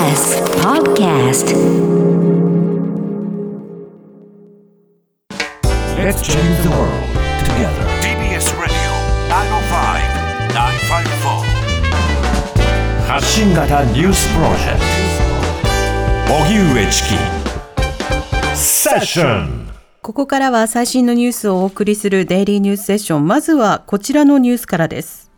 TBS Podcast Let's change the world together. TBS Radio 905-954発信型ニュースプロジェクト荻上チキセッションここからは最新のニュースをお送りするデイリーニュースセッション。まずはこちらのニュースからです。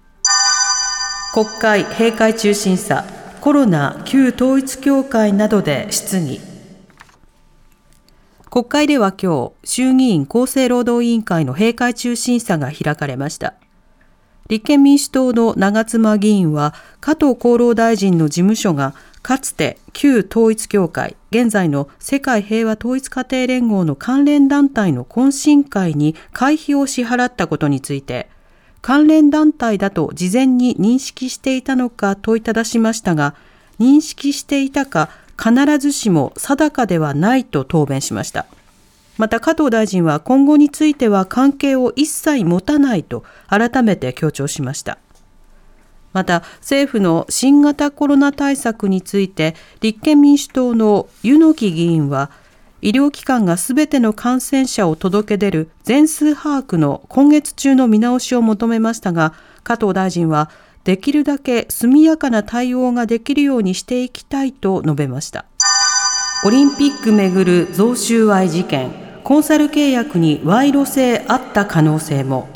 国会閉会中審査、コロナ、旧統一協会などで質疑。国会では今日、衆議院厚生労働委員会の閉会中審査が開かれました。立憲民主党の長妻議員は加藤厚労大臣の事務所がかつて旧統一協会現在の世界平和統一家庭連合の関連団体の懇親会に会費を支払ったことについて関連団体だと事前に認識していたのか問いただしましたが認識していたか必ずしも定かではないと答弁しました。また加藤大臣は今後については関係を一切持たないと改めて強調しました。また政府の新型コロナ対策について立憲民主党の柚木議員は医療機関がすべての感染者を届け出る全数把握の今月中の見直しを求めましたが加藤大臣はできるだけ速やかな対応ができるようにしていきたいと述べました。オリンピックめぐる贈収賄事件、コンサル契約に賄賂性あった可能性も。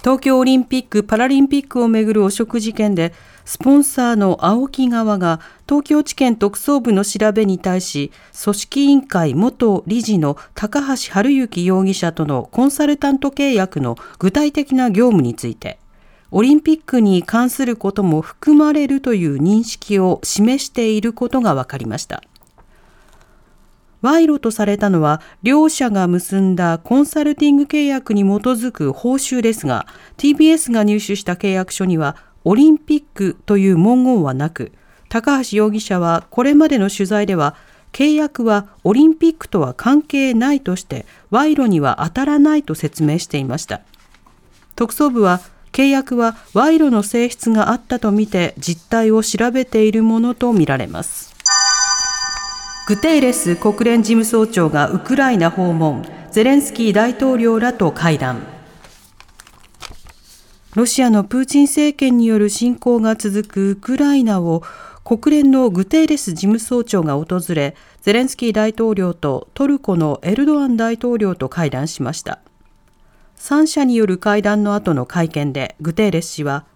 東京オリンピック・パラリンピックをめぐる汚職事件で、スポンサーの青木側が東京地検特捜部の調べに対し、組織委員会元理事の高橋治之容疑者とのコンサルタント契約の具体的な業務について、オリンピックに関することも含まれるという認識を示していることが分かりました。賄賂とされたのは、両社が結んだコンサルティング契約に基づく報酬ですが、TBS が入手した契約書には、オリンピックという文言はなく、高橋容疑者はこれまでの取材では、契約はオリンピックとは関係ないとして、賄賂には当たらないと説明していました。特捜部は契約は賄賂の性質があったとみて実態を調べているものとみられます。グテーレス国連事務総長がウクライナ訪問、ゼレンスキー大統領らと会談。ロシアのプーチン政権による侵攻が続くウクライナを国連のグテーレス事務総長が訪れ、ゼレンスキー大統領とトルコのエルドアン大統領と会談しました。3者による会談の後の会見でグテーレス氏は、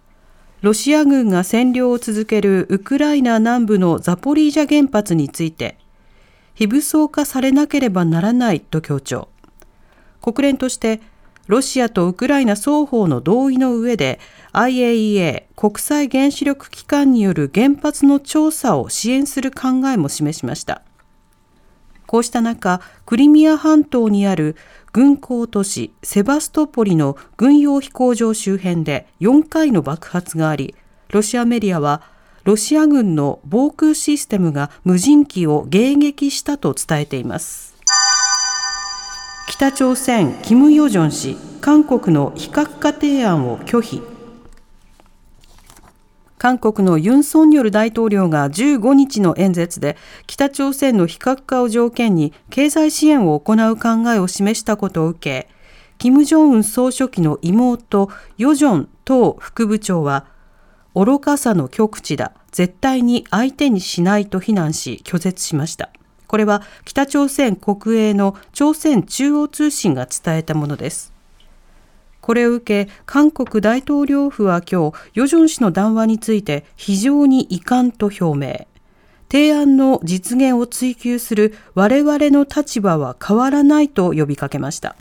ロシア軍が占領を続けるウクライナ南部のザポリージャ原発について、非武装化されなければならないと強調。国連として、ロシアとウクライナ双方の同意の上で IAEA 国際原子力機関による原発の調査を支援する考えも示しました。こうした中、クリミア半島にある軍港都市セバストポリの軍用飛行場周辺で4回の爆発があり、ロシアメディアはロシア軍の防空システムが無人機を迎撃したと伝えています。北朝鮮、キム・ヨジョン氏、韓国の非核化提案を拒否。韓国のユン・ソンニョル大統領が15日の演説で北朝鮮の非核化を条件に経済支援を行う考えを示したことを受け、キム・ジョンウン総書記の妹、ヨジョン党副部長は、愚かさの極致だ、絶対に相手にしないと非難し拒絶しました。これは北朝鮮国営の朝鮮中央通信が伝えたものです。これを受け、韓国大統領府は今日、ヨジョン氏の談話について非常に遺憾と表明。提案の実現を追求する我々の立場は変わらないと呼びかけました。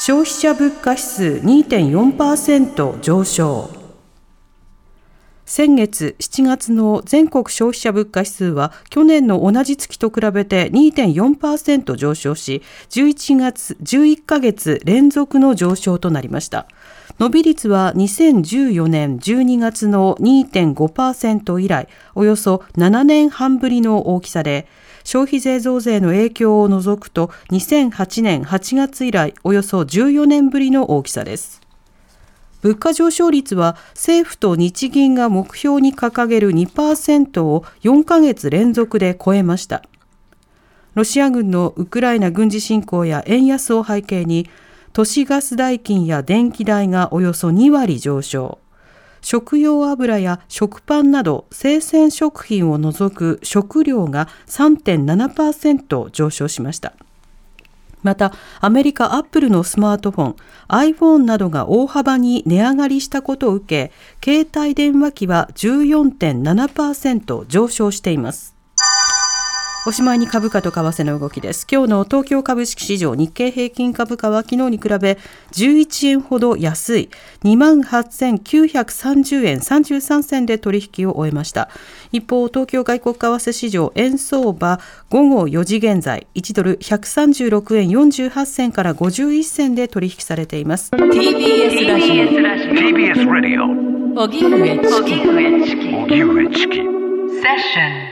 消費者物価指数2.4%上昇。先月7月の全国消費者物価指数は去年の同じ月と比べて2.4%上昇し、11月、11ヶ月連続の上昇となりました。伸び率は2014年12月の2.5%以来、およそ7年半ぶりの大きさで、消費税増税の影響を除くと2008年8月以来、およそ14年ぶりの大きさです。物価上昇率は政府と日銀が目標に掲げる2%を4ヶ月連続で超えました。ロシア軍のウクライナ軍事侵攻や円安を背景に、都市ガス代金や電気代がおよそ2割上昇。食用油や食パンなど生鮮食品を除く食料が3.7%上昇しました。また、アメリカアップルのスマートフォン、iPhone などが大幅に値上がりしたことを受け、携帯電話機は14.7%上昇しています。おしまいに株価と為替の動きです。今日の東京株式市場日経平均株価は昨日に比べ11円ほど安い28,930円33銭で取引を終えました。一方、東京外国為替市場円相場午後4時現在1ドル136円48銭から51銭で取引されています。TBS ラジオ TBS ラジオ荻上チキ荻上チキセッション